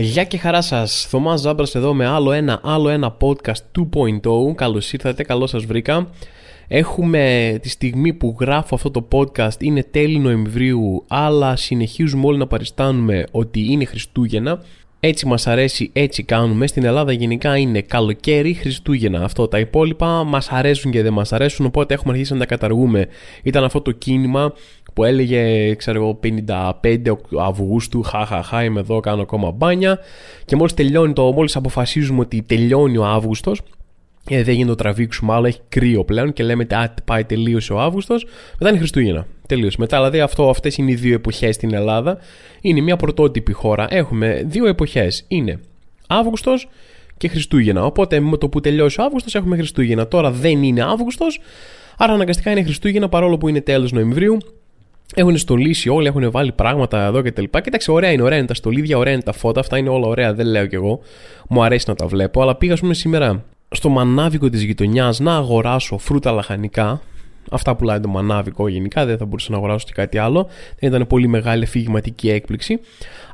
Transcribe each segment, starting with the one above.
Γεια και χαρά σας. Θωμά Ζάμπρα εδώ με άλλο ένα, άλλο ένα podcast 2.0. Καλώς ήρθατε, καλώς σας βρήκα. Έχουμε τη στιγμή που γράφω αυτό το podcast είναι τέλη Νοεμβρίου, αλλά συνεχίζουμε όλοι να παριστάνουμε ότι είναι Χριστούγεννα. Έτσι μας αρέσει, έτσι κάνουμε. Στην Ελλάδα γενικά είναι καλοκαίρι, Χριστούγεννα. Αυτό τα υπόλοιπα μας αρέσουν και δεν μας αρέσουν, οπότε έχουμε αρχίσει να τα καταργούμε. Ήταν αυτό το κίνημα που έλεγε, ξέρω εγώ, 55 Αυγούστου, χαχαχά, είμαι εδώ, κάνω ακόμα μπάνια. Και μόλις τελειώνει το, μόλις αποφασίζουμε ότι τελειώνει ο Αύγουστος, ε, δεν γίνεται να το τραβήξουμε άλλο, έχει κρύο πλέον και λέμε Α, πάει, τελείωσε ο Αύγουστος. Μετά είναι Χριστούγεννα. Τελείωσε. Μετά, δηλαδή, αυτό, αυτές είναι οι δύο εποχές στην Ελλάδα. Είναι μια πρωτότυπη χώρα. Έχουμε δύο εποχές. Είναι Αύγουστος και Χριστούγεννα. Οπότε με το που τελειώσει ο Αύγουστος έχουμε Χριστούγεννα. Τώρα δεν είναι Αύγουστος, άρα αναγκαστικά είναι Χριστούγεννα παρόλο που είναι τέλος Νοεμβρίου. Έχουν στολίσει όλοι, έχουν βάλει πράγματα εδώ και τα λοιπά. Κοίταξε, ωραία είναι, ωραία είναι τα στολίδια, ωραία είναι τα φώτα, αυτά είναι όλα ωραία, δεν λέω κι εγώ. Μου αρέσει να τα βλέπω, αλλά πήγα, ας πούμε, σήμερα στο μανάβικο της γειτονιάς να αγοράσω φρούτα λαχανικά αυτά που λέει το μανάβικο γενικά δεν θα μπορούσα να αγοράσω και κάτι άλλο. Δεν ήταν πολύ μεγάλη αφηγηματική έκπληξη.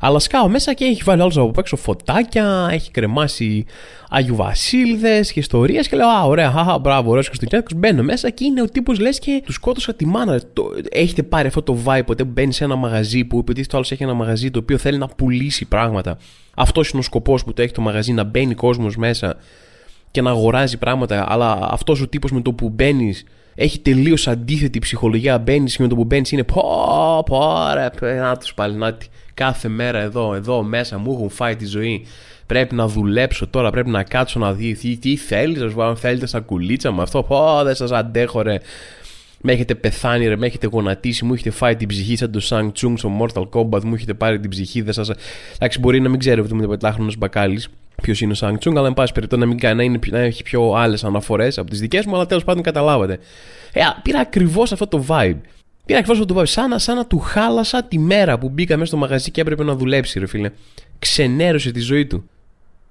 Αλλά σκάω μέσα και έχει βάλει όλους από έξω φωτάκια έχει κρεμάσει Άγιου Βασίλειδες και ιστορίες και λέω α ωραία χαχα μπράβο ωραίος Χριστουγεννιάτικος μπαίνω μέσα και είναι ο τύπος λες και τους σκότωσα τη μάνα. Το, έχετε πάρει αυτό το vibe ποτέ που μπαίνει σε ένα μαγαζί που επειδή το άλλος έχει ένα μαγαζί το οποίο θέλει να πουλήσει πράγματα. Αυτός είναι ο σκοπός που το έχει το μαγαζί να μπαίνει κόσμος μέσα και να αγοράζει πράγματα, αλλά αυτός ο τύπος με το που μπαίνεις έχει τελείως αντίθετη ψυχολογία. Μπαίνεις και με το που μπαίνεις είναι πω, πω, ρε, να τους πάλι, να, κάθε μέρα εδώ, εδώ μέσα μου έχουν φάει τη ζωή. Πρέπει να δουλέψω τώρα, πρέπει να κάτσω να δει τι, τι θέλεις, ας πούμε, θέλετε στα κουλίτσα με αυτό. Πω, δεν σας αντέχω, ρε. Με έχετε πεθάνει, ρε, με έχετε γονατίσει, μου έχετε φάει την ψυχή σαν το Shang Tsung στο Mortal Kombat, μου έχετε πάρει την ψυχή, δεν σα. Εντάξει, μπορεί να μην ξέρω ότι είμαι πετάχρονο μπακάλι ποιος είναι ο Σάνγκ Τσούγκ, αλλά εν πάση περιπτώσει να, μην, να, είναι, να έχει πιο άλλες αναφορές από τις δικές μου, αλλά τέλος πάντων καταλάβατε. Ε, πήρα ακριβώς αυτό το vibe. Πήρα ακριβώς αυτό το vibe. Σαν, σαν να του χάλασα τη μέρα που μπήκα μέσα στο μαγαζί και έπρεπε να δουλέψει, ρε φίλε. Ξενέρωσε τη ζωή του.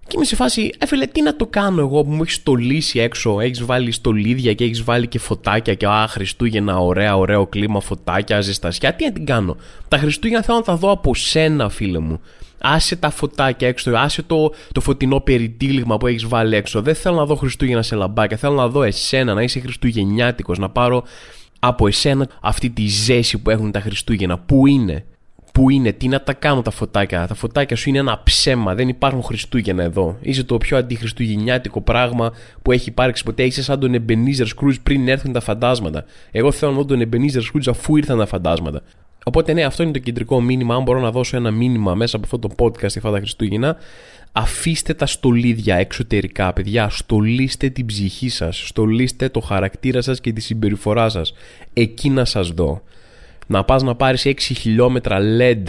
Και είμαι σε φάση, έφελε, τι να το κάνω εγώ που μου έχεις στολίσει έξω, έχεις βάλει στολίδια και έχεις βάλει και φωτάκια και α, Χριστούγεννα, ωραία, ωραίο κλίμα, φωτάκια, ζεστασιά. Τι να την κάνω. Τα Χριστούγεννα θέλω να τα δω από σένα, φίλε μου. Άσε τα φωτάκια έξω, άσε το, το φωτεινό περιτύλιγμα που έχεις βάλει έξω. Δεν θέλω να δω Χριστούγεννα σε λαμπάκια. Θέλω να δω εσένα, να είσαι Χριστουγεννιάτικος, να πάρω από εσένα αυτή τη ζέση που έχουν τα Χριστούγεννα. Πού είναι, Πού είναι, τι να τα κάνω τα φωτάκια. Τα φωτάκια σου είναι ένα ψέμα. Δεν υπάρχουν Χριστούγεννα εδώ. Είσαι το πιο αντιχριστουγεννιάτικο πράγμα που έχει υπάρξει ποτέ. Είσαι σαν τον Ebenezer Scrooge πριν έρθουν τα φαντάσματα. Εγώ θέλω να δω τον Ebenezer Scrooge αφού ήρθαν τα φαντάσματα. Οπότε ναι, αυτό είναι το κεντρικό μήνυμα. Αν μπορώ να δώσω ένα μήνυμα μέσα από αυτό το podcast για αυτά τα Χριστούγεννα, αφήστε τα στολίδια εξωτερικά, παιδιά. Στολίστε την ψυχή σας. Στολίστε το χαρακτήρα σας και τη συμπεριφορά σας. Εκεί να σας δω. Να πας να πάρεις 6 χιλιόμετρα LED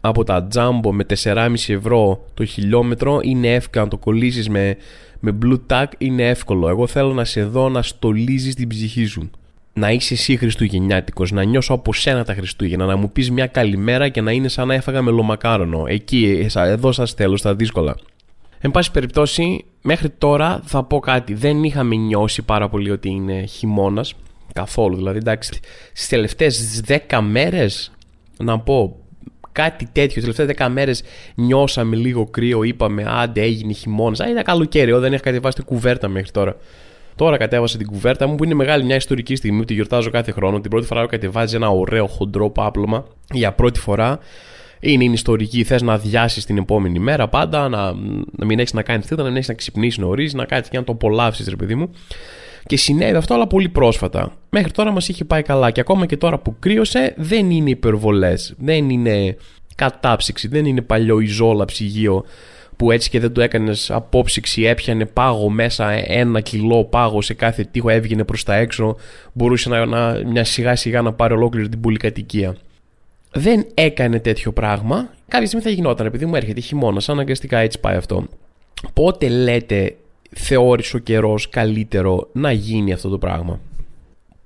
από τα Jumbo με 4,5 ευρώ το χιλιόμετρο είναι εύκολο να το κολλήσεις με, με blue tag είναι εύκολο. Εγώ θέλω να σε δω να στολίζεις την ψυχή σου να είσαι εσύ Χριστουγεννιάτικος, να νιώσω από σένα τα Χριστούγεννα, να μου πεις μια καλημέρα και να είναι σαν να έφαγα μελομακάρονο. Εκεί, εδώ σας θέλω, στα δύσκολα. Εν πάση περιπτώσει, μέχρι τώρα θα πω κάτι. Δεν είχαμε νιώσει πάρα πολύ ότι είναι χειμώνας. Καθόλου. Δηλαδή, εντάξει, στις τελευταίες 10 μέρες, να πω κάτι τέτοιο. Τις τελευταίες 10 μέρες νιώσαμε λίγο κρύο. Είπαμε, άντε, έγινε χειμώνας. Α, ήταν καλοκαίρι. δεν είχα κατεβάσει την κουβέρτα μέχρι τώρα. Τώρα κατέβασα την κουβέρτα μου που είναι μεγάλη μια ιστορική στιγμή που τη γιορτάζω κάθε χρόνο. Την πρώτη φορά έχω κατεβάζει ένα ωραίο χοντρό πάπλωμα για πρώτη φορά. Είναι, είναι ιστορική. Θες να αδειάσεις την επόμενη μέρα πάντα, να, να μην έχεις να κάνεις θήτα, να μην έχεις να ξυπνήσεις νωρίς, να κάτσεις και να το απολαύσεις, ρε παιδί μου. Και συνέβη αυτό, αλλά πολύ πρόσφατα. Μέχρι τώρα μας είχε πάει καλά. Και ακόμα και τώρα που κρύωσε, δεν είναι υπερβολές. Δεν είναι κατάψυξη, δεν είναι παλιό ιζόλα ψυγείο που έτσι και δεν το έκανες απόψυξη, έπιανε πάγο μέσα, ένα κιλό πάγο σε κάθε τείχο, έβγαινε προς τα έξω, μπορούσε να, να, μια σιγά σιγά να πάρει ολόκληρη την πολυκατοικία. Δεν έκανε τέτοιο πράγμα. Κάποια στιγμή θα γινόταν, επειδή μου έρχεται χειμώνα, αναγκαστικά έτσι πάει αυτό. Πότε λέτε θεώρησε ο καιρός καλύτερο να γίνει αυτό το πράγμα;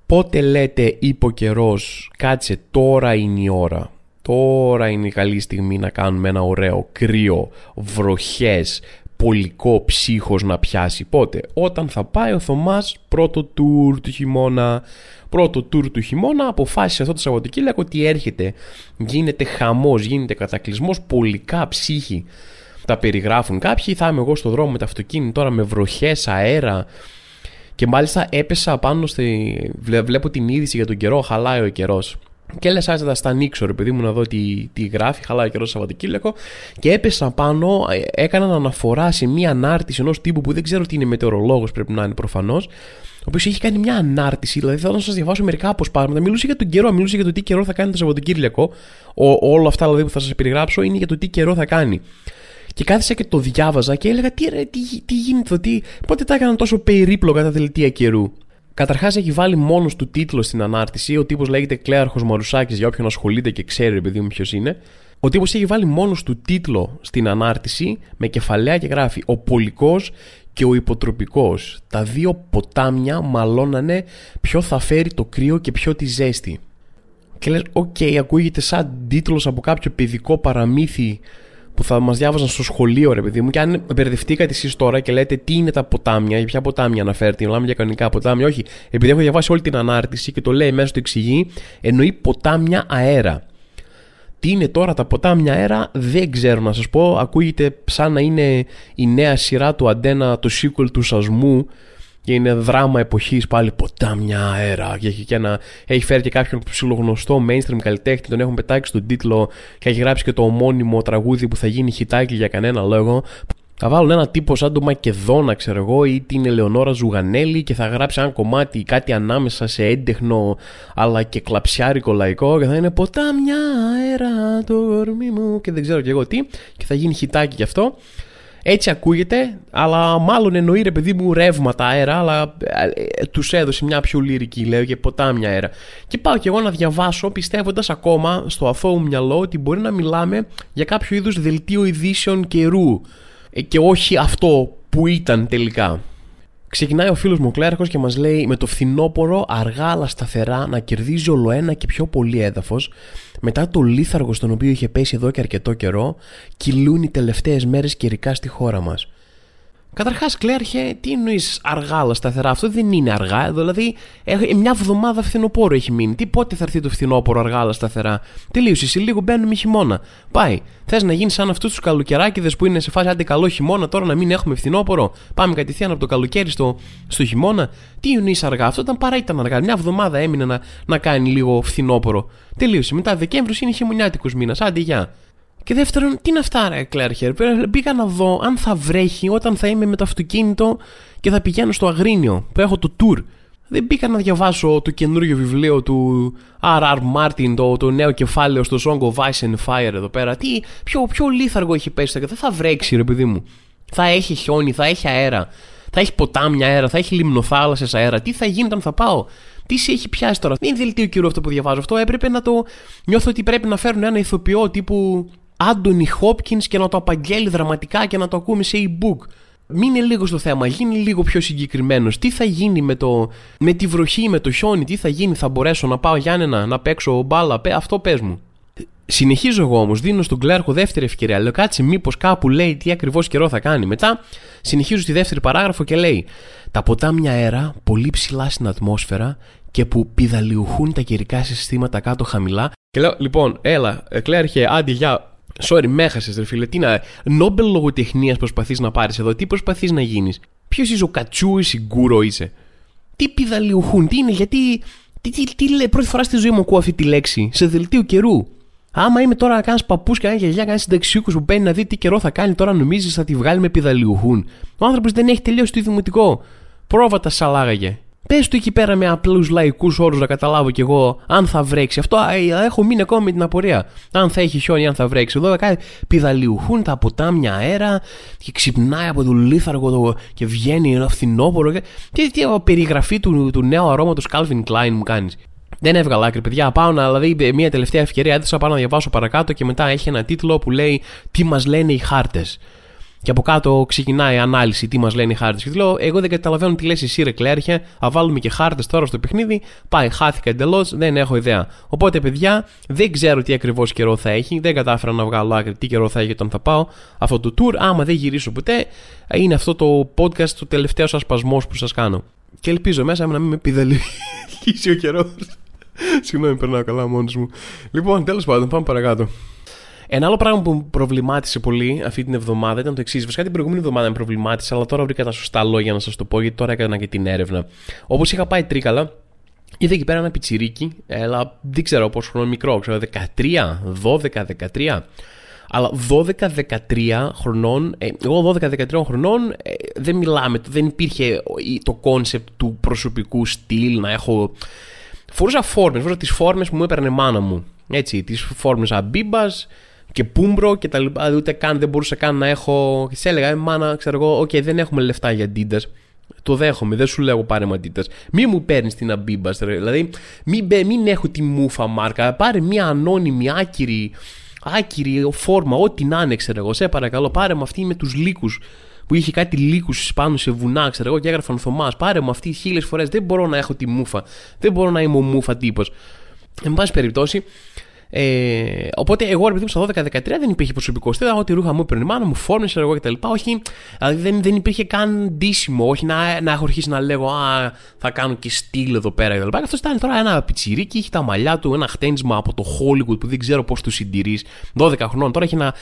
Πότε λέτε είπε ο καιρός, κάτσε τώρα είναι η ώρα Τώρα είναι η καλή στιγμή να κάνουμε ένα ωραίο κρύο, βροχές, πολικό ψύχος να πιάσει. Πότε, όταν θα πάει ο Θωμάς πρώτο τουρ του χειμώνα. Πρώτο τουρ του χειμώνα αποφάσισε αυτό το Σαββατοκύριακο ότι έρχεται. Γίνεται χαμός, γίνεται κατακλυσμός, πολικά ψύχη. Τα περιγράφουν κάποιοι. Θα είμαι εγώ στο δρόμο με το αυτοκίνητο τώρα με βροχές, αέρα. Και μάλιστα έπεσα πάνω στη. Βλέπω την είδηση για τον καιρό, χαλάει ο καιρός. Και λες, άσε θα στα ανοίξω, ρε παιδί μου, να δω τι, τι γράφει. Χαλάει ο καιρός Σαββατοκύριακο. Και έπεσα πάνω, ε, έκαναν αναφορά σε μία ανάρτηση ενός τύπου που δεν ξέρω τι είναι μετεωρολόγος, πρέπει να είναι προφανώς. Ο οποίος έχει κάνει μια ανάρτηση, δηλαδή θέλω να σας διαβάσω μερικά αποσπάσματα. Μιλούσε για τον καιρό, μιλούσε για το τι καιρό θα κάνει το Σαββατοκύριακο. Ο, όλα αυτά δηλαδή που θα σας περιγράψω είναι για το τι καιρό θα κάνει. Και κάθισα και το διάβαζα και έλεγα τι, ρε, τι, τι γίνεται, τι, πότε τα έκαναν τόσο περίπλοκα τα δελτία καιρού. Καταρχάς έχει βάλει μόνος του τίτλο στην ανάρτηση. Ο τύπος λέγεται Κλέαρχος Μαρουσάκης, για όποιον ασχολείται και ξέρει, επειδή μου ποιος είναι. Ο τύπος έχει βάλει μόνος του τίτλο στην ανάρτηση με κεφαλαία και γράφει Ο Πολικός και ο Υποτροπικός. Τα δύο ποτάμια μαλώνανε ποιο θα φέρει το κρύο και ποιο τη ζέστη. Και λες, ok, okay, ακούγεται σαν τίτλος από κάποιο παιδικό παραμύθι που θα μας διάβαζαν στο σχολείο, ρε παιδί μου. Και αν μπερδευτήκατε εσείς τώρα και λέτε τι είναι τα ποτάμια, για ποια ποτάμια αναφέρεται, μιλάμε για κανονικά ποτάμια, όχι. Επειδή έχω διαβάσει όλη την ανάρτηση και το λέει μέσα του εξηγεί, εννοεί ποτάμια αέρα. Τι είναι τώρα τα ποτάμια αέρα δεν ξέρω να σας πω Ακούγεται σαν να είναι η νέα σειρά του Αντένα Το sequel του Σασμού και είναι δράμα εποχής πάλι ποτάμια αέρα. Και έχει, και ένα, έχει φέρει και κάποιον ψιλογνωστό mainstream καλλιτέχνη, τον έχουν πετάξει στον τίτλο και έχει γράψει και το ομώνυμο τραγούδι που θα γίνει χιτάκι για κανένα λόγο. Θα βάλουν ένα τύπο σαν το Μακεδόνα, ξέρω εγώ, ή την Ελεονόρα Ζουγανέλη και θα γράψει ένα κομμάτι, κάτι ανάμεσα σε έντεχνο αλλά και κλαψιάρικο λαϊκό και θα είναι ποτάμια αέρα το κορμί μου και δεν ξέρω και εγώ τι και θα γίνει χιτάκι γι' αυτό. Έτσι ακούγεται, αλλά μάλλον εννοεί ρε παιδί μου ρεύματα αέρα, αλλά ε, ε τους έδωσε μια πιο λυρική, λέω, και ποτάμια αέρα. Και πάω και εγώ να διαβάσω, πιστεύοντας ακόμα στο αθώο μυαλό ότι μπορεί να μιλάμε για κάποιο είδους δελτίο ειδήσεων καιρού ε, και όχι αυτό που ήταν τελικά. Ξεκινάει ο φίλος μου ο Κλέρχο και μας λέει: Με το φθινόπωρο αργά αλλά σταθερά να κερδίζει όλο ένα και πιο πολύ έδαφος, μετά το λίθαργο στον οποίο είχε πέσει εδώ και αρκετό καιρό, κυλούν οι τελευταίες μέρες καιρικά στη χώρα μας. Καταρχάς, Κλέρχε, τι εννοείς αργά αλλά σταθερά; Αυτό δεν είναι αργά. Δηλαδή, μια βδομάδα φθινοπόρο έχει μείνει. Τι πότε θα έρθει το φθινόπωρο αργά αλλά σταθερά; Τελείωσε. Σε λίγο μπαίνουμε χειμώνα. Πάει. Θες να γίνεις σαν αυτούς τους καλοκαιράκιδε που είναι σε φάση άντε καλό χειμώνα, τώρα να μην έχουμε φθινόπωρο; Πάμε κατευθείαν από το καλοκαίρι στο, στο χειμώνα. Τι εννοείς αργά; Αυτό ήταν παρά ήταν αργά. Μια βδομάδα έμεινε να, να κάνει λίγο φθινόπωρο. Τελείωσε. Μετά Δεκέμβριο είναι χειμωνιάτικος μήνας. Άντε γεια. Και δεύτερον, τι είναι αυτά, ρε Κλέρχερ; Πήγα να δω αν θα βρέχει όταν θα είμαι με το αυτοκίνητο και θα πηγαίνω στο Αγρίνιο που έχω το tour. Δεν πήγα να διαβάσω το καινούριο βιβλίο του R.R. Martin, το, το νέο κεφάλαιο στο Song of Ice and Fire εδώ πέρα. Τι, πιο, πιο λίθαργο έχει πέσει, δεν θα βρέξει, ρε παιδί μου. Θα έχει χιόνι, θα έχει αέρα. Θα έχει ποτάμια αέρα, θα έχει λιμνοθάλασσες αέρα. Τι θα γίνει όταν θα πάω; Τι σε έχει πιάσει τώρα; Δεν είναι δελτίο καιρού αυτό που διαβάζω. Αυτό έπρεπε να το. Νιώθω ότι πρέπει να φέρουν ένα ηθοποιό τύπου Άντωνι Χόπκινς και να το απαγγέλει δραματικά και να το ακούμε σε e-book. Μείνε λίγο στο θέμα, γίνει λίγο πιο συγκεκριμένος. Τι θα γίνει με, το, με τη βροχή, με το χιόνι, τι θα γίνει, θα μπορέσω να πάω Γιάννενα, να παίξω μπάλα, αυτό πες μου. Συνεχίζω εγώ όμως, δίνω στον Κλέρχο δεύτερη ευκαιρία. Λέω κάτσε, μήπως κάπου λέει τι ακριβώς καιρό θα κάνει. Μετά συνεχίζω στη δεύτερη παράγραφο και λέει: Τα ποτάμια αέρα πολύ ψηλά στην ατμόσφαιρα και που πηδαλιουχούν τα καιρικά συστήματα κάτω χαμηλά. Και λέω: Λοιπόν, έλα, Κλέρχε, άντι, για Sorry, με έχασε, ρε φίλε. Τι να. Νόμπελ λογοτεχνίας προσπαθείς να πάρεις εδώ, τι προσπαθείς να γίνεις; Ποιος είσαι ο Κατσούι, Γκούρο είσαι; Τι πηδαλιουχούν, τι είναι, γιατί. Τι, τι, τι, λέει, πρώτη φορά στη ζωή μου ακούω αυτή τη λέξη. Σε δελτίο καιρού. Άμα είμαι τώρα να κάνεις παππούς και ένα γιαγιά, κάνεις συνταξιούχος που μπαίνει να δει τι καιρό θα κάνει, τώρα νομίζεις θα τη βγάλει με πηδαλιουχούν. Ο άνθρωπος δεν έχει τελειώσει το δημοτικό. Πρόβατα σαλάγαγε. Πες του εκεί πέρα με απλούς λαϊκούς όρους να καταλάβω κι εγώ αν θα βρέξει. Αυτό έχω μείνει ακόμα με την απορία. Αν θα έχει χιόνι, αν θα βρέξει. Εδώ κάνει πηδαλιουχούν τα ποτάμια αέρα και ξυπνάει από το λίθαργο και βγαίνει ένα φθινόπωρο. Και τι, τι περιγραφή του, του νέου αρώματος Calvin Klein μου κάνεις. Δεν έβγαλα άκρη, παιδιά. Πάω να, δηλαδή, μια τελευταία ευκαιρία έδωσα πάω να διαβάσω παρακάτω και μετά έχει ένα τίτλο που λέει Τι μας λένε οι χάρτες. Και από κάτω ξεκινάει η ανάλυση τι μας λένε οι χάρτες. Και λέω, Εγώ δεν καταλαβαίνω τι λες εσύ, ρε κλέρχε. Α βάλουμε και χάρτες τώρα στο παιχνίδι. Πάει, χάθηκα εντελώς, δεν έχω ιδέα. Οπότε, παιδιά, δεν ξέρω τι ακριβώς καιρό θα έχει. Δεν κατάφερα να βγάλω άκρη τι καιρό θα έχει όταν θα πάω αυτό το tour. Άμα δεν γυρίσω ποτέ, είναι αυτό το podcast, το τελευταίο σα σπασμό που σας κάνω. Και ελπίζω μέσα να μην με πιδαλίσει ο καιρός. Συγγνώμη, περνάω καλά μόνος μου. Λοιπόν, τέλος πάντων, πάμε παρακάτω. Ένα άλλο πράγμα που προβλημάτισε πολύ αυτή την εβδομάδα ήταν το εξής. Βασικά την προηγούμενη εβδομάδα με προβλημάτισε, αλλά τώρα βρήκα τα σωστά λόγια να σας το πω, γιατί τώρα έκανα και την έρευνα. Όπως είχα πάει Τρίκαλα, είδα εκεί πέρα ένα πιτσιρίκι, αλλά δεν ξέρω πόσο χρονώ μικρό, ξέρω 13, 12, 13. Αλλά 12-13 χρονών, ε, εγώ 12-13 χρονών ε, δεν μιλάμε, δεν υπήρχε το concept του προσωπικού στυλ να έχω. Φορούσα φόρμες, φορούσα τις φόρμες που μου έπαιρνε η μάνα μου. Έτσι, τις φόρμες Abibas και πούμπρο και τα λοιπά. Δηλαδή, ούτε καν δεν μπορούσα καν να έχω. Και τη έλεγα, ε, μάνα, ξέρω εγώ, οκ, δεν έχουμε λεφτά για ντίντα. Το δέχομαι, δεν σου λέω πάρε μου Adidas. Μη μου παίρνεις την αμπίμπα, δηλαδή μην, μην έχω τη μούφα μάρκα. Πάρε μια ανώνυμη, άκυρη άκυρη φόρμα, ό,τι να είναι, ξέρω εγώ. Σε παρακαλώ, πάρε με αυτή με τους λύκους που είχε κάτι λύκους πάνω σε βουνά, ξέρω εγώ, και έγραφαν Θωμάς. Πάρε μου αυτή χίλιες φορές. Δεν μπορώ να έχω τη μούφα. Δεν μπορώ να είμαι ο μούφα τύπος. Εν πάση περιπτώσει, ε, οπότε εγώ ρε παιδί μου στα 12-13 δεν υπήρχε προσωπικό στέλνο. Ό,τι ρούχα μου έπαιρνε η μάνα μου, φόρμε εγώ κτλ. Όχι, δηλαδή δεν, δεν υπήρχε καν ντύσιμο. Όχι να, να έχω αρχίσει να λέγω Α, θα κάνω και στυλ εδώ πέρα κτλ. Αυτό ήταν τώρα ένα πιτσιρίκι, είχε τα μαλλιά του, ένα χτένισμα από το Hollywood που δεν ξέρω πώς του συντηρείς. 12 χρόνων. Τώρα έχει ένα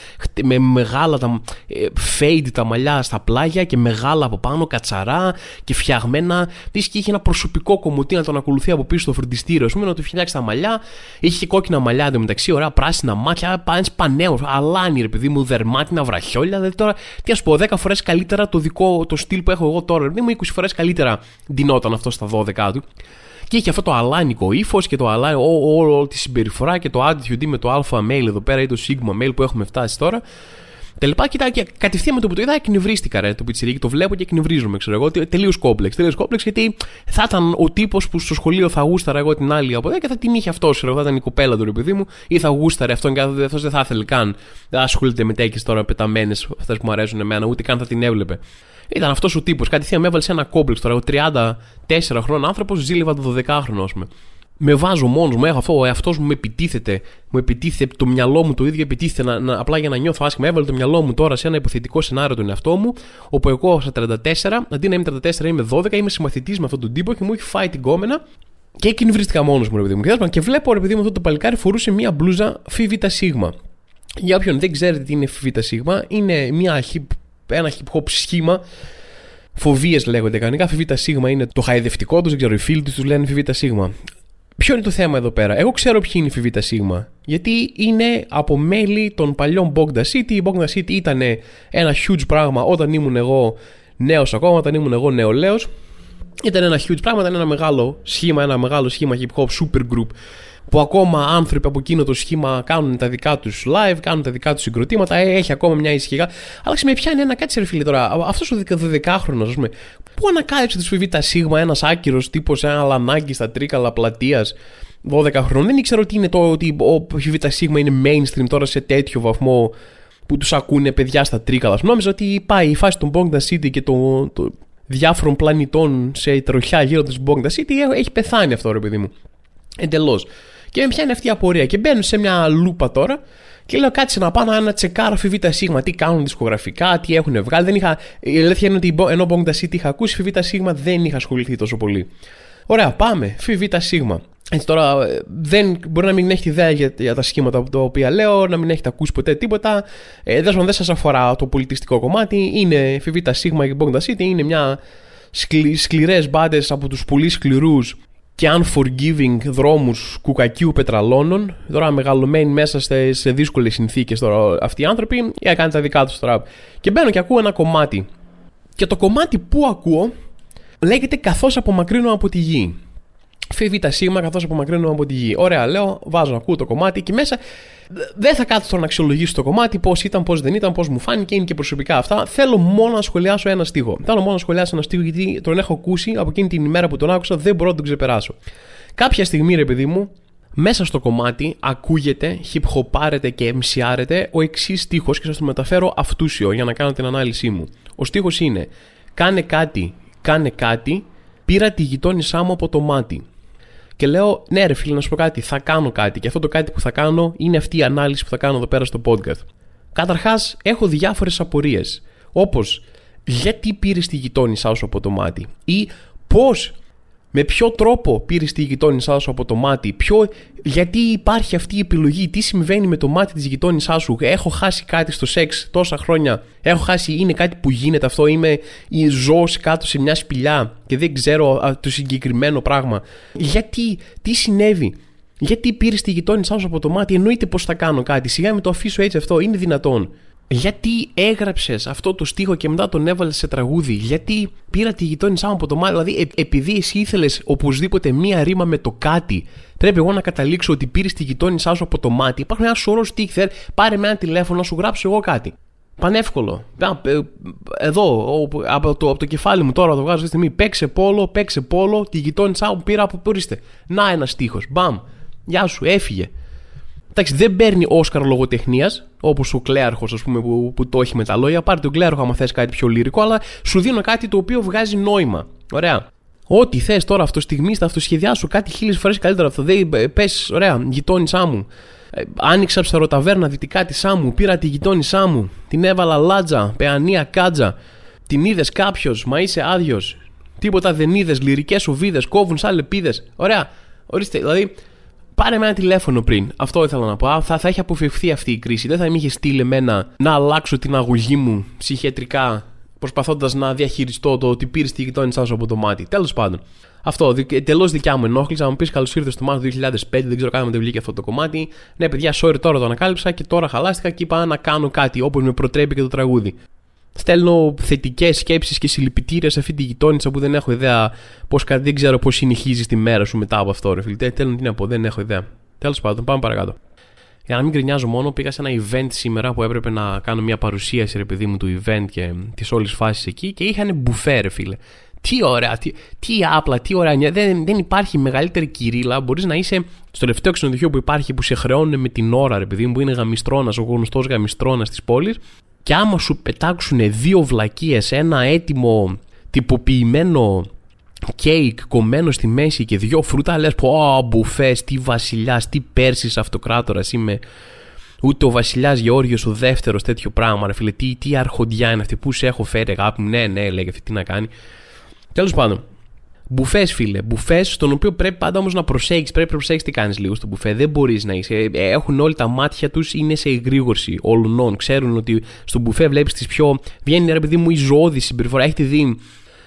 με μεγάλα τα, ε, fade τα μαλλιά στα πλάγια και μεγάλα από πάνω, κατσαρά και φτιαγμένα. Τι και είχε ένα προσωπικό κομμωτή να τον ακολουθεί από πίσω στο φροντιστήριο. Α πούμε να του φτιάξει τα μαλλιά. Είχε κόκκινα μαλλιά μεταξύ, ωραία πράσινα μάτια, πάνε πανέο, αλάνι ρε παιδί μου, δερμάτινα βραχιόλια. Δηλαδή τώρα, τι α πω, 10 φορές καλύτερα το δικό το στυλ που έχω εγώ τώρα, ρε παιδί μου, 20 φορές καλύτερα ντυνόταν αυτό στα 12 του. Και είχε αυτό το αλάνικο ύφος και το αλάνικο, όλη τη συμπεριφορά και το attitude με το alpha mail εδώ πέρα ή το sigma mail που έχουμε φτάσει τώρα. Τελικά, κοιτά, και κατευθείαν με το που το είδα, εκνευρίστηκα ρε το πιτσιρίκι. Το βλέπω και εκνευρίζομαι, ξέρω εγώ. Τελείως κόμπλεξ. Τελείως κόμπλεξ γιατί θα ήταν ο τύπος που στο σχολείο θα γούσταρα εγώ την άλλη από εδώ και θα την είχε αυτός, ξέρω Θα ήταν η κοπέλα του ρε παιδί μου ή θα γούσταρε αυτόν και αυτός δεν θα ήθελε καν. Δεν ασχολείται με τέκε τώρα πεταμένες, αυτές που μου αρέσουν εμένα, ούτε καν θα την έβλεπε. Ήταν αυτός ο τύπος. Κατευθείαν με έβαλε σε ένα κόμπλεξ τώρα. Ο 34 χρόνων άνθρωπος ζήλευα το 12χρονο, ας πούμε με βάζω μόνος μου, έχω αυτό, ο εαυτός μου με επιτίθεται, μου επιτίθεται, το μυαλό μου το ίδιο επιτίθεται να, να, απλά για να νιώθω άσχημα. Έβαλε το μυαλό μου τώρα σε ένα υποθετικό σενάριο τον εαυτό μου, όπου εγώ στα 34, αντί να είμαι 34, είμαι 12, είμαι συμμαθητή με αυτόν τον τύπο και μου έχει φάει την κόμενα και εκείνη βρίσκα μόνος μου, ρε παιδί μου. Και βλέπω, ρε παιδί μου, αυτό το παλικάρι φορούσε μία μπλούζα ΦΒ Για όποιον δεν ξέρετε τι είναι ΦΒ είναι μια, ένα hip hop σχήμα Φοβίες λέγονται κανονικά. ΦΒ είναι το χαϊδευτικό τους, δεν ξέρω, οι φίλοι τους λένε ΦΒ Ποιο είναι το θέμα εδώ πέρα; Εγώ ξέρω ποιοι είναι η Φιβίτα Σίγμα. Γιατί είναι από μέλη των παλιών Bogda City. Η Bogda City ήταν ένα huge πράγμα όταν ήμουν εγώ νέος ακόμα, όταν ήμουν εγώ νεολαίο. Ήταν ένα huge πράγμα, ήταν ένα μεγάλο σχήμα, ένα μεγάλο σχήμα hip hop super group που ακόμα άνθρωποι από εκείνο το σχήμα κάνουν τα δικά τους live, κάνουν τα δικά τους συγκροτήματα, ε, έχει ακόμα μια ησυχία. Αλλά με πιάνει ένα κάτι σε φίλε τώρα. Αυτός ο 12χρονο, ας πούμε, πού ανακάλυψε τη σφιβή τα σίγμα ένας άκυρος τύπος, ένα λανάκι στα τρίκαλα πλατείας 12 χρόνων. Δεν ήξερα ότι, είναι το, ότι ο Σφιβίτα Σίγμα είναι mainstream τώρα σε τέτοιο βαθμό που τους ακούνε παιδιά στα τρίκαλα. Νόμιζα ότι πάει η φάση των Bogda City και των το διάφορων πλανητών σε τροχιά γύρω της Bogda City έχει πεθάνει αυτό ρε παιδί μου. Εντελώς. Και με πιάνει αυτή η απορία. Και μπαίνω σε μια λούπα τώρα και λέω κάτσε να πάω να τσεκάρω ΦΒ Σίγμα, τι κάνουν δισκογραφικά, τι έχουν βγάλει. Δεν είχα, η αλήθεια είναι ότι ενώ Bongda City είχα ακούσει ΦΒ Σίγμα, δεν είχα ασχοληθεί τόσο πολύ. Ωραία, πάμε. ΦΒ Σίγμα. Έτσι τώρα δεν, μπορεί να μην έχετε ιδέα για, για τα σχήματα τα οποία λέω, να μην έχετε ακούσει ποτέ τίποτα. Ε, δεν σας αφορά το πολιτιστικό κομμάτι. Είναι ΦΒ Σίγμα και Bongda City, είναι μια σκληρές μπάντε από τους πολύ σκληρούς και unforgiving δρόμους κουκακίου πετραλώνων, τώρα μεγαλωμένοι μέσα σε, σε δύσκολες συνθήκες τώρα αυτοί οι άνθρωποι, για να κάνει τα δικά τους τώρα. Και μπαίνω και ακούω ένα κομμάτι. Και το κομμάτι που ακούω λέγεται «Καθώς απομακρύνω από τη γη». Φεύγει τα σήμα καθώ απομακρύνω από τη γη. Ωραία, λέω, βάζω να ακούω το κομμάτι και μέσα δεν θα κάτσω να αξιολογήσω το κομμάτι, πώς ήταν, πώς δεν ήταν, πώς μου φάνηκε, είναι και προσωπικά αυτά. Θέλω μόνο να σχολιάσω ένα στίχο. Θέλω μόνο να σχολιάσω ένα στίχο γιατί τον έχω ακούσει από εκείνη την ημέρα που τον άκουσα, δεν μπορώ να τον ξεπεράσω. Κάποια στιγμή, ρε παιδί μου, μέσα στο κομμάτι ακούγεται, χιπχοπάρεται και εμσιάρεται ο εξής στίχος και σας το μεταφέρω αυτούσιο για να κάνω την ανάλυση μου. Ο στίχος είναι: Κάνε κάτι, κάνε κάτι, πήρα τη γειτόνισά μου από το μάτι. Και λέω, ναι, ρε φίλε, να σου πω κάτι, θα κάνω κάτι. Και αυτό το κάτι που θα κάνω είναι αυτή η ανάλυση που θα κάνω εδώ πέρα στο podcast. Καταρχάς, έχω διάφορες απορίες. Όπως, γιατί πήρες τη γειτόνισά σου από το μάτι, ή πώς Με ποιο τρόπο πήρες τη γειτόνισά σου από το μάτι, ποιο, γιατί υπάρχει αυτή η επιλογή, τι συμβαίνει με το μάτι της γειτόνισά σου; Έχω χάσει κάτι στο σεξ τόσα χρόνια; Έχω χάσει, είναι κάτι που γίνεται αυτό; Είμαι η ζω κάτω σε μια σπηλιά και δεν ξέρω το συγκεκριμένο πράγμα. Γιατί, τι συνέβη; Γιατί πήρες τη γειτόνισά σου από το μάτι, εννοείται πως θα κάνω κάτι. Σιγά με το αφήσω έτσι αυτό, είναι δυνατόν. Γιατί έγραψες αυτό το στίχο και μετά τον έβαλες σε τραγούδι, Γιατί πήρα τη γειτόνισά μου από το μάτι, Δηλαδή, ε, επειδή εσύ ήθελες οπωσδήποτε μία ρήμα με το κάτι, πρέπει εγώ να καταλήξω ότι πήρες τη γειτόνισά σου από το μάτι; Υπάρχουν ένα σωρό στίχη, πάρε με ένα τηλέφωνο να σου γράψω εγώ κάτι. Πανεύκολο. Ε, εδώ, από το, από το κεφάλι μου τώρα το βγάζω αυτή τη στιγμή. Παίξε πόλο, παίξε πόλο, τη γειτόνισά μου πήρα από πουρίστε. Να ένα στίχος. Μπαμ. Γεια σου, έφυγε. Εντάξει, δεν παίρνει Όσκαρ λογοτεχνίας, όπως ο Κλέαρχος, ας πούμε, που, που το έχει με τα λόγια. Πάρε τον Κλέαρχο, άμα θες κάτι πιο λυρικό, αλλά σου δίνω κάτι το οποίο βγάζει νόημα. Ωραία. Ό,τι θες τώρα αυτό στιγμή, θα αυτοσχεδιάσου κάτι χίλιες φορές καλύτερα αυτό. Δεν πες, ωραία, γειτόνισά μου. Ε, άνοιξα ψαροταβέρνα δυτικά τη Σάμου, πήρα τη γειτόνισά μου, την έβαλα λάτζα, πεανία κάτζα. Την είδες κάποιος, μα είσαι άδειος. Τίποτα δεν είδες, λυρικές οβίδες, κόβουν σαν λεπίδες. Ωραία. Ορίστε, δηλαδή Πάρε με ένα τηλέφωνο πριν. Αυτό ήθελα να πω. Θα, θα έχει αποφευχθεί αυτή η κρίση. Δεν θα με είχε στείλει εμένα να αλλάξω την αγωγή μου ψυχιατρικά προσπαθώντας να διαχειριστώ το ότι πήρε τη γειτόνισά σου από το μάτι. Τέλος πάντων. Αυτό, τελώ δικιά μου ενόχληση. Αν μου πεις καλώς ήρθες στο Μάρτιο 2005, δεν ξέρω καν αν δεν βγήκε αυτό το κομμάτι. Ναι, παιδιά, sorry, τώρα το ανακάλυψα και τώρα χαλάστηκα και είπα να κάνω κάτι όπως με προτρέπει και το τραγούδι. Στέλνω θετικές σκέψεις και συλληπιτήρια σε αυτή τη γειτόνισσα που δεν έχω ιδέα πώς δεν ξέρω πώς συνεχίζει τη μέρα σου μετά από αυτό, ρε φίλε. Τέλος τι να πω, δεν έχω ιδέα. Τέλος πάντων, πάμε παρακάτω. Για να μην κρινιάζω μόνο, πήγα σε ένα event σήμερα που έπρεπε να κάνω μια παρουσίαση, ρε παιδί μου, του event και της όλης φάσης εκεί και είχαν μπουφέ, ρε φίλε. Τι ωραία, τι, τι άπλα, τι ωραία. Δεν, δεν υπάρχει μεγαλύτερη κυρίλα. Μπορείς να είσαι στο τελευταίο ξενοδοχείο που υπάρχει που σε χρεώνουν με την ώρα, ρε παιδί μου, που είναι γαμιστρώνας, ο γνωστός γαμιστρώνας της πόλης και άμα σου πετάξουν δύο βλακίες, ένα έτοιμο τυποποιημένο κέικ κομμένο στη μέση και δύο φρούτα, λες πω μπουφές, τι βασιλιάς, τι Πέρσης αυτοκράτορας είμαι. Ούτε ο βασιλιάς Γεώργιος ο δεύτερος τέτοιο πράγμα, ρε φίλε. Τι, τι αρχοντιά είναι αυτή, πού σε έχω φέρει, αγάπη μου. Ναι, ναι, λέει αυτή τι να κάνει. Τέλος πάντων, Μπουφές, φίλε. Μπουφές, στον οποίο πρέπει πάντα όμως να προσέχεις. Πρέπει να προσέχεις τι κάνεις λίγο στο μπουφέ. Δεν μπορείς να είσαι. Ε, έχουν όλοι τα μάτια τους, είναι σε εγρήγορση όλων. Ξέρουν ότι στο μπουφέ βλέπεις τις πιο. Βγαίνει ρε παιδί μου η ζωώδη συμπεριφορά. Έχετε δει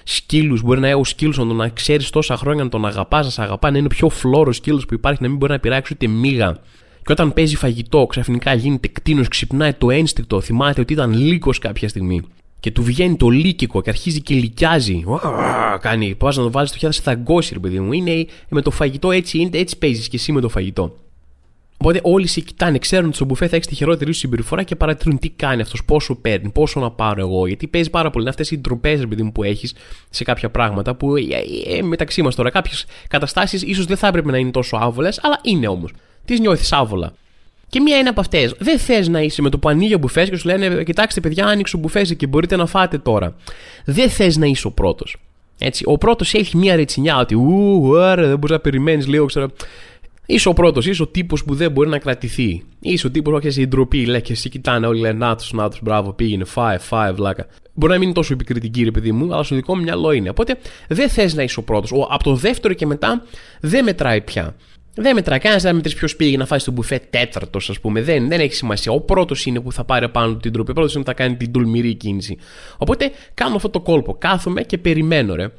σκύλους. Μπορεί να έχω σκύλου να τον ξέρεις τόσα χρόνια να τον αγαπάς, να σε αγαπά, να είναι ο πιο φλόρο σκύλος που υπάρχει, να μην μπορεί να πειράξει ούτε μίγα. Και όταν παίζει φαγητό, ξαφνικά γίνεται κτίνος, ξυπνάει το ένστικτο, θυμάται ότι ήταν λίγο κάποια στιγμή και του βγαίνει το λύκικο και αρχίζει και λυκιάζει. Κάνει, πας να το βάλεις στο χέρι, θα γκώσει, ρε παιδί μου. Είναι με το φαγητό έτσι, είναι, έτσι παίζεις και εσύ με το φαγητό. Οπότε όλοι σε κοιτάνε, ξέρουν ότι στο μπουφέ θα έχεις τη χειρότερη σου συμπεριφορά και παρατηρούν τι κάνει αυτός, πόσο παίρνει, πόσο να πάρω εγώ. Γιατί παίζει πάρα πολύ. Είναι αυτές οι ντροπές, ρε παιδί μου, που έχεις σε κάποια πράγματα που ε, ε, μεταξύ μας τώρα, κάποιες καταστάσεις ίσως δεν θα έπρεπε να είναι τόσο άβολες, αλλά είναι όμως. Τις νιώθεις άβολα. Και μία είναι από αυτές. Δεν θες να είσαι με το που ανοίγει ο μπουφές και σου λένε: Κοιτάξτε, παιδιά, άνοιξε ο μπουφές και μπορείτε να φάτε τώρα. Δεν θες να είσαι ο πρώτος. Έτσι, ο πρώτος έχει μία ρετσινιά ότι Ου, άρα δεν μπορείς να περιμένεις λίγο, ξέρω. Είσαι ο πρώτος, είσαι ο τύπος που δεν μπορεί να κρατηθεί. Είσαι ο τύπος που έχει η ντροπή, λέει και εσύ κοιτάνε όλοι, λένε Να τους, να τους, μπράβο, πήγαινε, φάε, φάε, βλάκα. Μπορεί να μην είναι τόσο επικριτική, ρε παιδί μου, αλλά στο δικό μου μυαλό είναι. Οπότε δεν θες να είσαι ο πρώτος. Από το δεύτερο και μετά δεν μετράει πια. Δεν μετράει κανένας να μετρήσει ποιος πήγε να φάει στο μπουφέ τέταρτος, ας πούμε. Δεν, δεν έχει σημασία. Ο πρώτος είναι που θα πάρει πάνω του την ντροπή. Ο πρώτος είναι που θα κάνει την τολμηρή κίνηση. Οπότε κάνω αυτό το κόλπο. Κάθομαι και περιμένω, ρε.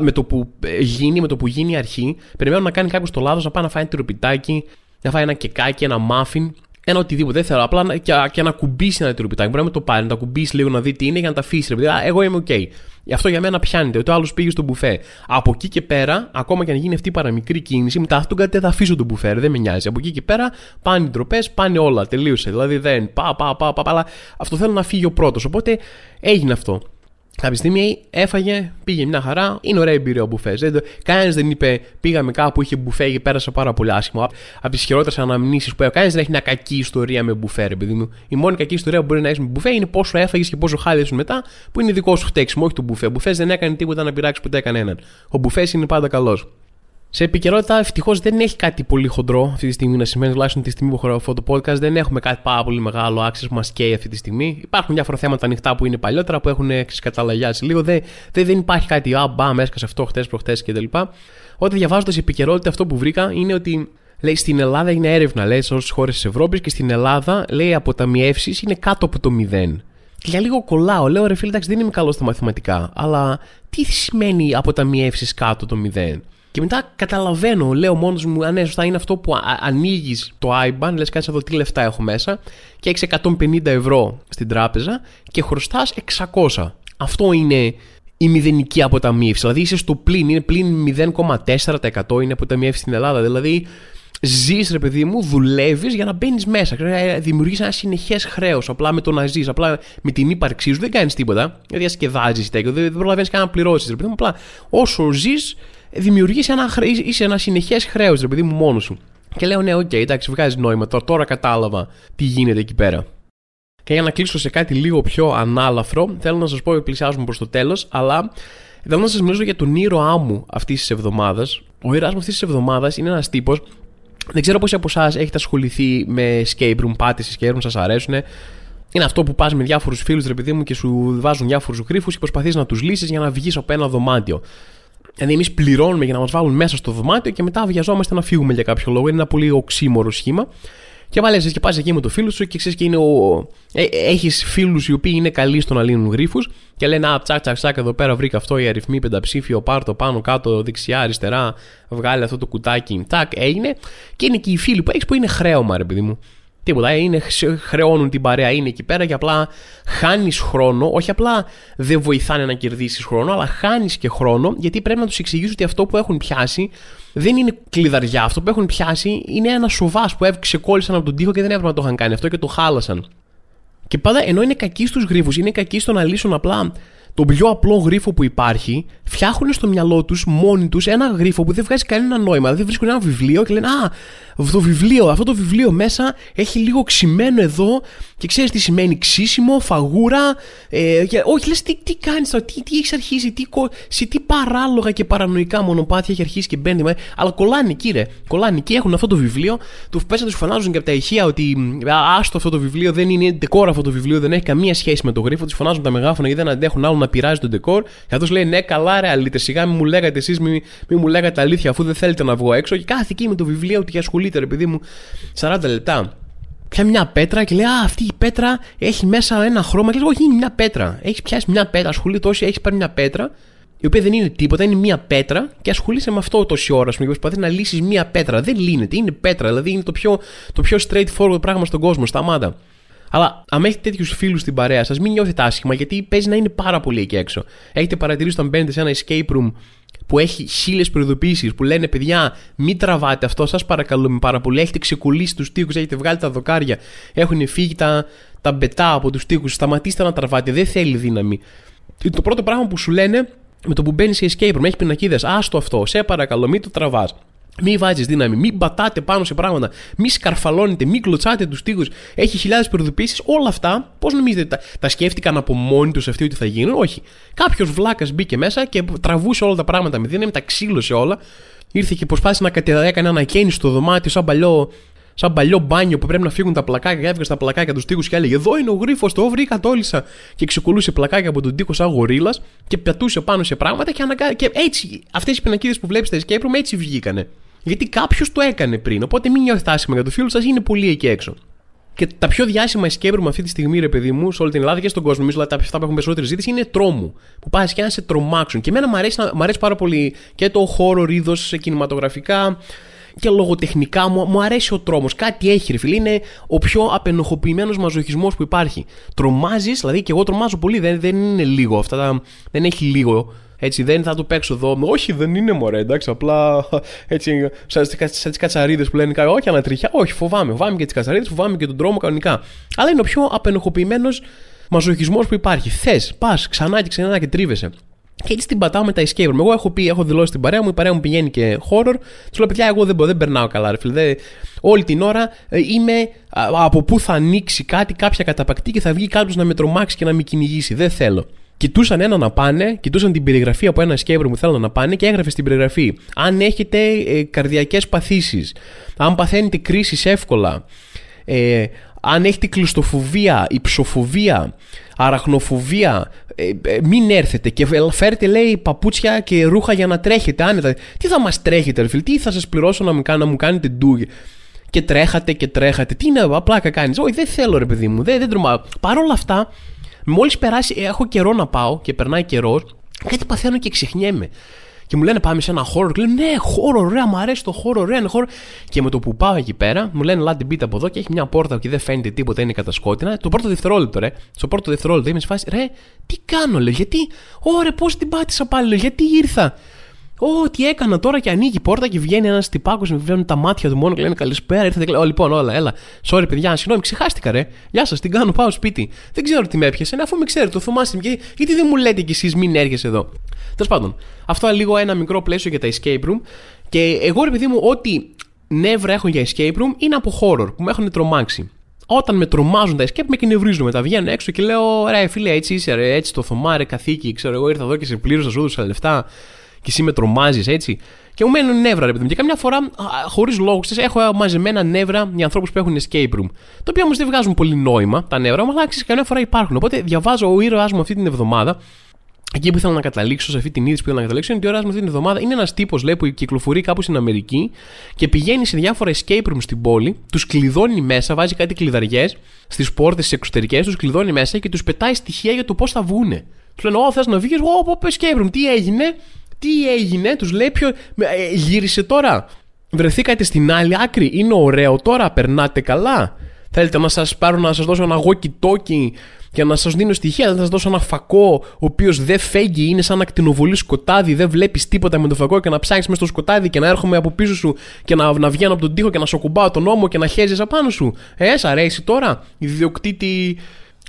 Με το που ε, γίνει, με το που γίνει η αρχή, περιμένω να κάνει κάποιος το λάθος, να πάει να φάει ένα τυροπιτάκι, να φάει ένα κεκάκι, ένα μάφιν, ένα οτιδήποτε. Δεν θέλω απλά και, και ν' ακουμπήσει ένα τυροπιτάκι. Μπορεί να με το πάρει, να το ακουμπήσει λίγο να δει τι είναι για να τα αφήσει. Ρε. Εγώ είμαι οκ. Αυτό για μένα πιάνεται. Ότι ο άλλος πήγε στο μπουφέ. Από εκεί και πέρα, ακόμα και αν γίνει αυτή η παραμικρή κίνηση, μετά αυτόν κάτι θα αφήσω τον μπουφέ. Δεν με νοιάζει. Από εκεί και πέρα πάνε οι ντροπές, πάνε όλα. Τελείωσε. Δηλαδή δεν. Πα, πα, πα, πα, αλλά αυτό θέλω να φύγει ο πρώτος. Οπότε έγινε αυτό. Κάποια στιγμή έφαγε, πήγε μια χαρά. Είναι ωραία εμπειρία ο μπουφές. Κανένας δεν είπε πήγαμε κάπου, είχε μπουφέ και πέρασα πάρα πολύ άσχημα. Από τις χειρότερες αναμνήσεις που έχω. Κανένας δεν έχει μια κακή ιστορία με μπουφέ, ρε παιδί μου. Η μόνη κακή ιστορία που μπορεί να έχεις με μπουφέ είναι πόσο έφαγες και πόσο χάλιασε μετά, που είναι δικό σου φταίξιμο, όχι το μπουφέ. Ο μπουφές δεν έκανε τίποτα να πειράξει ποτέ κανέναν. Ο μπουφές είναι πάντα καλός. Σε επικαιρότητα, ευτυχώς δεν έχει κάτι πολύ χοντρό αυτή τη στιγμή να σημαίνει, τουλάχιστον τη στιγμή που έχω αυτό το podcast. Δεν έχουμε κάτι πάρα πολύ μεγάλο άξιο που μας καίει αυτή τη στιγμή. Υπάρχουν διάφορα θέματα ανοιχτά που είναι παλιότερα, που έχουν καταλαγιάσει λίγο. Δεν, δεν, δεν υπάρχει κάτι, α, μπαμ, έσκασε αυτό χτε, προχτέ κτλ. Όταν διαβάζοντας επικαιρότητα, αυτό που βρήκα είναι ότι λέει στην Ελλάδα είναι έρευνα, λέει, σε όλες τις χώρες της Ευρώπης και στην Ελλάδα λέει αποταμιεύσεις είναι κάτω από το 0. Και για λίγο κολλάω. Λέω ρε φίλε, εντάξει, δεν είμαι καλός στα μαθηματικά. Αλλά τι σημαίνει αποταμιεύσεις κάτω το 0. Και μετά καταλαβαίνω, λέω μόνος μου, αν ναι, σωστά είναι αυτό που ανοίγεις το IBAN, λες κάτσε εδώ τι λεφτά έχω μέσα, και έχεις 150 ευρώ στην τράπεζα και χρωστάς 600. Αυτό είναι η μηδενική αποταμίευση. Δηλαδή είσαι στο πλήν, είναι πλήν 0,4% είναι αποταμίευση στην Ελλάδα. Δηλαδή ζεις, ρε παιδί μου, δουλεύεις για να μπαίνεις μέσα. Δημιουργείς ένα συνεχές χρέος. Απλά με το να ζεις, απλά με την ύπαρξή σου δεν κάνεις τίποτα. Δηλαδή διασκεδάζεις τέτοιο, δεν προλαβαίνεις καν να πληρώσεις. Απλά όσο ζεις, δημιουργείς ένα, είσαι ένας συνεχές χρέος, ρε παιδί μου, μόνος σου. Και λέω, ναι, ok, okay, εντάξει, βγάζει νόημα. Τώρα, τώρα κατάλαβα τι γίνεται εκεί πέρα. Και για να κλείσω σε κάτι λίγο πιο ανάλαφρο, θέλω να σας πω ότι πλησιάζουμε προς το τέλος, αλλά θέλω να σας μιλήσω για τον ήρωά μου αυτής της εβδομάδας. Ο ήρωάς μου αυτής της εβδομάδας είναι ένας τύπος. Δεν ξέρω πόσοι από εσάς έχετε ασχοληθεί με escape room, πάτε σε escape room, σας αρέσουν. Είναι αυτό που πας με διάφορους φίλους, ρε παιδί μου, και σου βάζουν διάφορους γρήφου και προσπαθείς να τους λύσεις για να βγεις από ένα δωμάτιο. Δηλαδή, εμείς πληρώνουμε για να μας βάλουν μέσα στο δωμάτιο και μετά βιαζόμαστε να φύγουμε για κάποιο λόγο. Είναι ένα πολύ οξύμορο σχήμα. Και βάλε και πας εκεί με το φίλο σου και ξέρεις και είναι ο. Ε, Έχεις φίλους οι οποίοι είναι καλοί στο να λύνουν γρήφου και λένε Α, τσακ, τσακ, τσακ, εδώ πέρα βρήκα αυτό, οι αριθμοί πενταψήφιο, πάρτο πάνω, κάτω, δεξιά, αριστερά, βγάλε αυτό το κουτάκι. Τσακ, έγινε. Και είναι και οι φίλοι που έχεις που είναι χρέωμα, ρε παιδί μου. Τίποτα. Είναι, χρεώνουν την παρέα, είναι εκεί πέρα και απλά χάνεις χρόνο. Όχι απλά δεν βοηθάνε να κερδίσεις χρόνο, αλλά χάνεις και χρόνο γιατί πρέπει να τους εξηγήσει ότι αυτό που έχουν πιάσει δεν είναι κλειδαριά. Αυτό που έχουν πιάσει είναι ένα σοβάς που ξεκόλλησαν από τον τοίχο και δεν έπρεπε να το είχαν κάνει αυτό και το χάλασαν. Και πάντα ενώ είναι κακοί στους γρήφου, είναι κακοί στο να λύσουν απλά τον πιο απλό γρίφο που υπάρχει, φτιάχνουν στο μυαλό τους μόνοι τους ένα γρίφο που δεν βγάζει κανένα νόημα. Δηλαδή βρίσκουν ένα βιβλίο και λένε Α, το βιβλίο, αυτό το βιβλίο μέσα έχει λίγο ξημένο εδώ και ξέρεις τι σημαίνει ξύσιμο, φαγούρα. Ε, και, όχι, λες τι, τι κάνεις τώρα, τι, τι έχεις αρχίσει, τι, σε τι παράλογα και παρανοϊκά μονοπάτια έχει αρχίσει και μπαίνει. Αλλά κολλάνε εκεί, ρε. Κολλάνε εκεί, έχουν αυτό το βιβλίο, του πέσα τους φανάζουν και από τα ηχεία ότι άστο αυτό το βιβλίο δεν είναι ντεκόρ αυτό το βιβλίο, δεν έχει καμία σχέση με το γρίφο, τους φωνάζουν τα μεγάφωνα γιατί δεν αντέχουν άλλο να πειράζει τον ντεκόρ. Και αυτός λέει ναι, καλά, ρε, αλήτε, σιγά μην μου λέγατε εσείς, μην, μην μου λέγατε αλήθεια αφού δεν θέλετε να βγω έξω. Και κάθε εκεί με το βιβλίο ότι ασχολείται, ρε παιδί μου, 40 λεπτά. Πια μια πέτρα και λέει Α, αυτή η πέτρα έχει μέσα ένα χρώμα. Και λέω: Όχι, είναι μια πέτρα. Έχεις πιάσει μια πέτρα, ασχολείται τόσο, έχεις πάρει μια πέτρα, η οποία δεν είναι τίποτα, είναι μια πέτρα και ασχολείσαι με αυτό τόση ώρα. και προσπαθείς να λύσεις μια πέτρα. Δεν λύνεται, είναι πέτρα. Δηλαδή είναι το πιο, το πιο straightforward πράγμα στον κόσμο. Σταμάτα. Αλλά αν έχετε τέτοιους φίλους στην παρέα σας, μην νιώθετε άσχημα γιατί παίζει να είναι πάρα πολύ εκεί έξω. Έχετε παρατηρήσει όταν μπαίνετε σε ένα escape room που έχει χίλιες προειδοποιήσει που λένε παιδιά, μην τραβάτε αυτό, σας παρακαλούμε πάρα πολύ. Έχετε ξεκολλήσει τους τοίχους, έχετε βγάλει τα δοκάρια, έχουν φύγει τα, τα μπετά από τους τοίχους. Σταματήστε να τραβάτε, δεν θέλει δύναμη. Το πρώτο πράγμα που σου λένε με το που μπαίνεις σε escape room, έχεις πινακίδες, άστο αυτό, σε παρακαλώ, μην το τραβάς. Μην βάζεις δύναμη, μην πατάτε πάνω σε πράγματα, μην σκαρφαλώνετε, μην κλωτσάτε τους τοίχου. Έχει χιλιάδες προειδοποιήσει. Όλα αυτά, πώς νομίζετε, τα, τα σκέφτηκαν από μόνοι τους αυτοί ότι θα γίνουν; Όχι. Κάποιος βλάκας μπήκε μέσα και τραβούσε όλα τα πράγματα με δύναμη, τα ξύλωσε όλα. Ήρθε και προσπάθησε να κατεβάσει, έκανε ένα καίνι στο δωμάτιο, σαν παλιό, σαν παλιό μπάνιο που πρέπει να φύγουν τα πλακάκια. Έβγαζε τα πλακάκια τους τοίχου και έλεγε Εδώ είναι ο γρίφος, το βρήκα, τόλισα. Και ξεκουλούσε πλακάκια από τον τοίχο σαν γορίλας και πετούσε πάνω σε πράγματα και, ανακα... και έτσι αυτές οι πινακίδες που βλέπεις στα escape room έτσι βγήκανε. Γιατί κάποιος το έκανε πριν. Οπότε μην νιώθετε άσχημα για το φίλο σας, είναι πολύ εκεί έξω. Και τα πιο διάσημα escape room αυτή τη στιγμή, ρε παιδί μου, σε όλη την Ελλάδα και στον κόσμο, εμείς δηλαδή τα αυτά που έχουν περισσότερη ζήτηση, είναι τρόμου. Που πάει και να σε τρομάξουν. Και εμένα μου αρέσει, μου αρέσει πάρα πολύ και το χώρο ρίδο κινηματογραφικά και λογοτεχνικά μου, μου αρέσει ο τρόμος. Κάτι έχει, ρε φίλε. Είναι ο πιο απενοχοποιημένος μαζοχισμός που υπάρχει. Τρομάζεις, δηλαδή και εγώ τρομάζω πολύ. Δεν, δεν είναι λίγο αυτά. δεν έχει λίγο έτσι δεν θα το παίξω εδώ. Όχι, δεν είναι μωρέ, εντάξει. Απλά έτσι, σαν τις κατσαρίδες που λένε Όχι, ανατριχιά. Όχι, φοβάμαι. Φοβάμαι και τις κατσαρίδες, φοβάμαι και τον τρόμο κανονικά. Αλλά είναι ο πιο απενοχοποιημένος μαζοχισμός που υπάρχει. Θες, πας ξανά και ξανά και τρίβεσαι. Και έτσι την πατάω με τα escape room. Εγώ έχω πει, έχω δηλώσει την παρέα μου, η παρέα μου πηγαίνει και horror. Του λέω, παιδιά, εγώ δεν, δεν περνάω καλά, ρε φίλε. όλη την ώρα ε, είμαι από πού θα ανοίξει κάτι, κάποια καταπακτή και θα βγει κάποιος να με τρομάξει και να με κυνηγήσει. Δεν θέλω. Κοιτούσαν ένα να πάνε, κοιτούσαν την περιγραφή από ένα escape room που θέλουν να πάνε και έγραφε στην περιγραφή. Αν έχετε ε, καρδιακές παθήσεις, αν παθαίνετε κρίσεις εύκολα, ε, αν έχετε κλειστοφοβία, υψοφοβία, αραχνοφοβία, ε, ε, μην έρθετε και φέρετε λέει παπούτσια και ρούχα για να τρέχετε άνετα. Τι θα μας τρέχετε ρε φίλε, τι θα σας πληρώσω να μου, να μου κάνετε ντου και τρέχατε και τρέχατε. Τι είναι, απλά κάνεις. Όχι, δεν θέλω ρε παιδί μου, δεν, δεν τρομάω. Παρ' όλα αυτά, μόλις περάσει, έχω καιρό να πάω και περνάει καιρός, κάτι παθαίνω και ξεχνιέμαι. Και μου λένε πάμε σε ένα χώρο. Και λέω ναι, χώρο, ωραία, μου αρέσει το χώρο, ωραία, είναι χώρο. Και με το που πάω εκεί πέρα, μου λένε λάτι μπείτε από εδώ και έχει μια πόρτα και δεν φαίνεται τίποτα, είναι κατασκότεινα. Το πρώτο δευτερόλεπτο, ρε. Στο πρώτο δευτερόλεπτο είμαι σε φάση, ρε, τι κάνω, λέω, γιατί, ωραία, πώς την πάτησα πάλι, λέω, γιατί ήρθα. Ω, τι έκανα τώρα και ανοίγει η πόρτα και βγαίνει ένας τυπάκος με βγαίνουν τα μάτια του μόνο και λένε Καλησπέρα. Ήρθατε και λέει: Λοιπόν, όλα, έλα. Sorry, παιδιά, συγγνώμη, ξεχάστηκα, ρε. Γεια σας, την κάνω, πάω σπίτι. Δεν ξέρω τι με έπιασε, αφού με ξέρετε, το θυμάστε. Και, γιατί δεν μου λέτε κι εσείς μην έρχεσαι εδώ. Τέλος πάντων, αυτό λίγο ένα μικρό πλαίσιο για τα escape room. Και εγώ, ρε παιδί μου, ό,τι νεύρα έχω για escape room είναι από horror που με έχουν τρομάξει. Όταν με τρομάζουν τα escape με εκνευρίζουν μετά. Βγαίνω έξω και λέω: Ρε, φίλε, έτσι είσαι, ρε, έτσι το θωμά, ρε, καθήκη. Ξέρω εγώ, ήρθα εδώ και σε πλήρωσα, σου έδωσα λεφτά και εσύ με τρομάζεις έτσι. Και μου μένουν νεύρα, ρε παιδί μου. Και καμιά φορά, χωρίς λόγους τη, έχω μαζεμένα νεύρα για ανθρώπους που έχουν escape room. Το οποίο όμως δεν βγάζουν πολύ νόημα τα νεύρα, αλλά ξέρεις, καμιά φορά υπάρχουν. Οπότε διαβάζω ο ήρωάς μου αυτή την εβδομάδα. Εκεί που ήθελα να καταλήξω, σε αυτή την είδηση που ήθελα να καταλήξω, είναι ότι ο ήρωάς μου αυτή την εβδομάδα είναι ένας τύπος που κυκλοφορεί κάπου στην Αμερική και πηγαίνει σε διάφορα escape rooms στην πόλη, τους κλειδώνει μέσα, βάζει κάτι κλειδαριές στις πόρτες τις εξωτερικές, τους κλειδώνει μέσα και τους πετάει στοιχεία για το πώς θα βγούνε. Του λένε: Ω, θες να βγεις, εγώ escape room, τι έγινε, τι έγινε, τους λέει ποιο. Ε, γύρισε τώρα. Βρεθήκατε στην άλλη άκρη. Είναι ωραίο τώρα, περνάτε καλά. Θέλετε να σας πάρω να σας δώσω ένα walkie-talkie και να σας δίνω στοιχεία. Να σας δώσω ένα φακό, ο οποίος δεν φέγγει, είναι σαν ακτινοβολή σκοτάδι, δεν βλέπεις τίποτα με το φακό και να ψάχνεις μες στο σκοτάδι και να έρχομαι από πίσω σου και να, να βγαίνω από τον τοίχο και να σου κουμπάω τον ώμο και να χέζεις απάνω σου. Ε, σ' αρέσει τώρα. Ιδιοκτήτη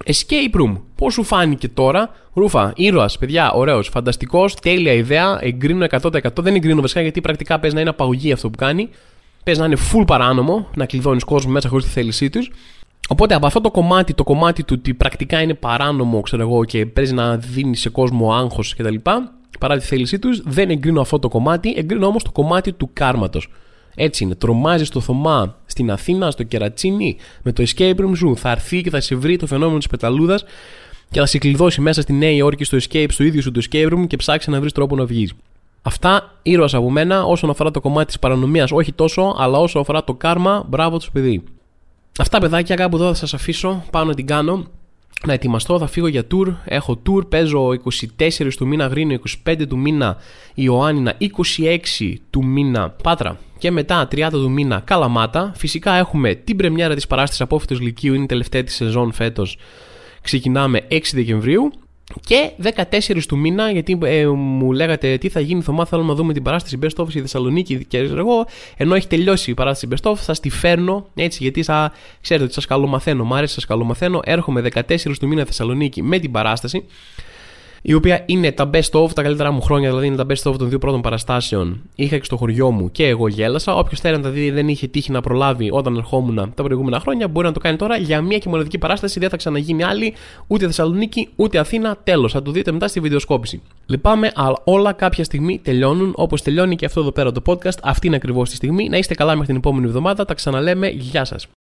Escape Room. Πώς σου φάνηκε τώρα, Ρούφα, ήρωας, παιδιά, ωραίος, φανταστικός, τέλεια ιδέα, εγκρίνω 100%. Δεν εγκρίνω βασικά γιατί πρακτικά παίζει να είναι απαγωγή αυτό που κάνει. Παίζει να είναι full παράνομο, να κλειδώνεις κόσμο μέσα χωρίς τη θέλησή τους. Οπότε από αυτό το κομμάτι, το κομμάτι του ότι πρακτικά είναι παράνομο, ξέρω εγώ, και παίζει να δίνει σε κόσμο άγχος κτλ. Παρά τη θέλησή τους, δεν εγκρίνω αυτό το κομμάτι, εγκρίνω όμως το κομμάτι του κάρματος. Έτσι είναι. Τρομάζεις το Θωμά στην Αθήνα, στο Κερατσίνι, με το escape room σου. Θα έρθει και θα σε βρει το φαινόμενο της πεταλούδας και θα σε κλειδώσει μέσα στη Νέα Υόρκη στο escape, στο ίδιο σου το escape room και ψάξει να βρεις τρόπο να βγεις. Αυτά ήρωας από μένα όσον αφορά το κομμάτι της παρανομίας, όχι τόσο, αλλά όσο αφορά το κάρμα, μπράβο τους παιδί. Αυτά παιδάκια κάπου εδώ θα σας αφήσω, πάω να την κάνω να ετοιμαστώ, θα φύγω για tour. Έχω tour, παίζω 24 του μήνα Γρήνο, 25 του μήνα Ιωάννινα, 26 του μήνα Πάτρα και μετά 30 του μήνα Καλαμάτα. Φυσικά έχουμε την πρεμιέρα της παράστασης Απόφυτος Λυκείου, είναι η τελευταία της σεζόν φέτος. Ξεκινάμε 6 Δεκεμβρίου και 14 του μήνα, γιατί ε, μου λέγατε τι θα γίνει, Θωμά, θέλω να δούμε την παράσταση Best of στη Θεσσαλονίκη. Και εγώ, ενώ έχει τελειώσει η παράσταση Best of, θα τη φέρνω έτσι, γιατί θα ξέρετε ότι σας καλομαθαίνω. Μ' άρεσε, σας καλομαθαίνω. Έρχομαι 14 του μήνα Θεσσαλονίκη με την παράσταση η οποία είναι τα best of, τα καλύτερά μου χρόνια, δηλαδή είναι τα best of των δύο πρώτων παραστάσεων. Είχα και στο χωριό μου και εγώ γέλασα. Όποιος θέλει να τα δει, δεν είχε τύχει να προλάβει όταν ερχόμουν τα προηγούμενα χρόνια, μπορεί να το κάνει τώρα για μία και μοναδική παράσταση. Δεν θα ξαναγίνει άλλη, ούτε Θεσσαλονίκη, ούτε Αθήνα. Τέλος, θα το δείτε μετά στη βιντεοσκόπηση. Λυπάμαι, αλλά όλα κάποια στιγμή τελειώνουν, όπως τελειώνει και αυτό εδώ πέρα το podcast. Αυτή είναι ακριβώς τη στιγμή. Να είστε καλά μέχρι την επόμενη εβδομάδα. Τα ξαναλέμε. Γεια σας.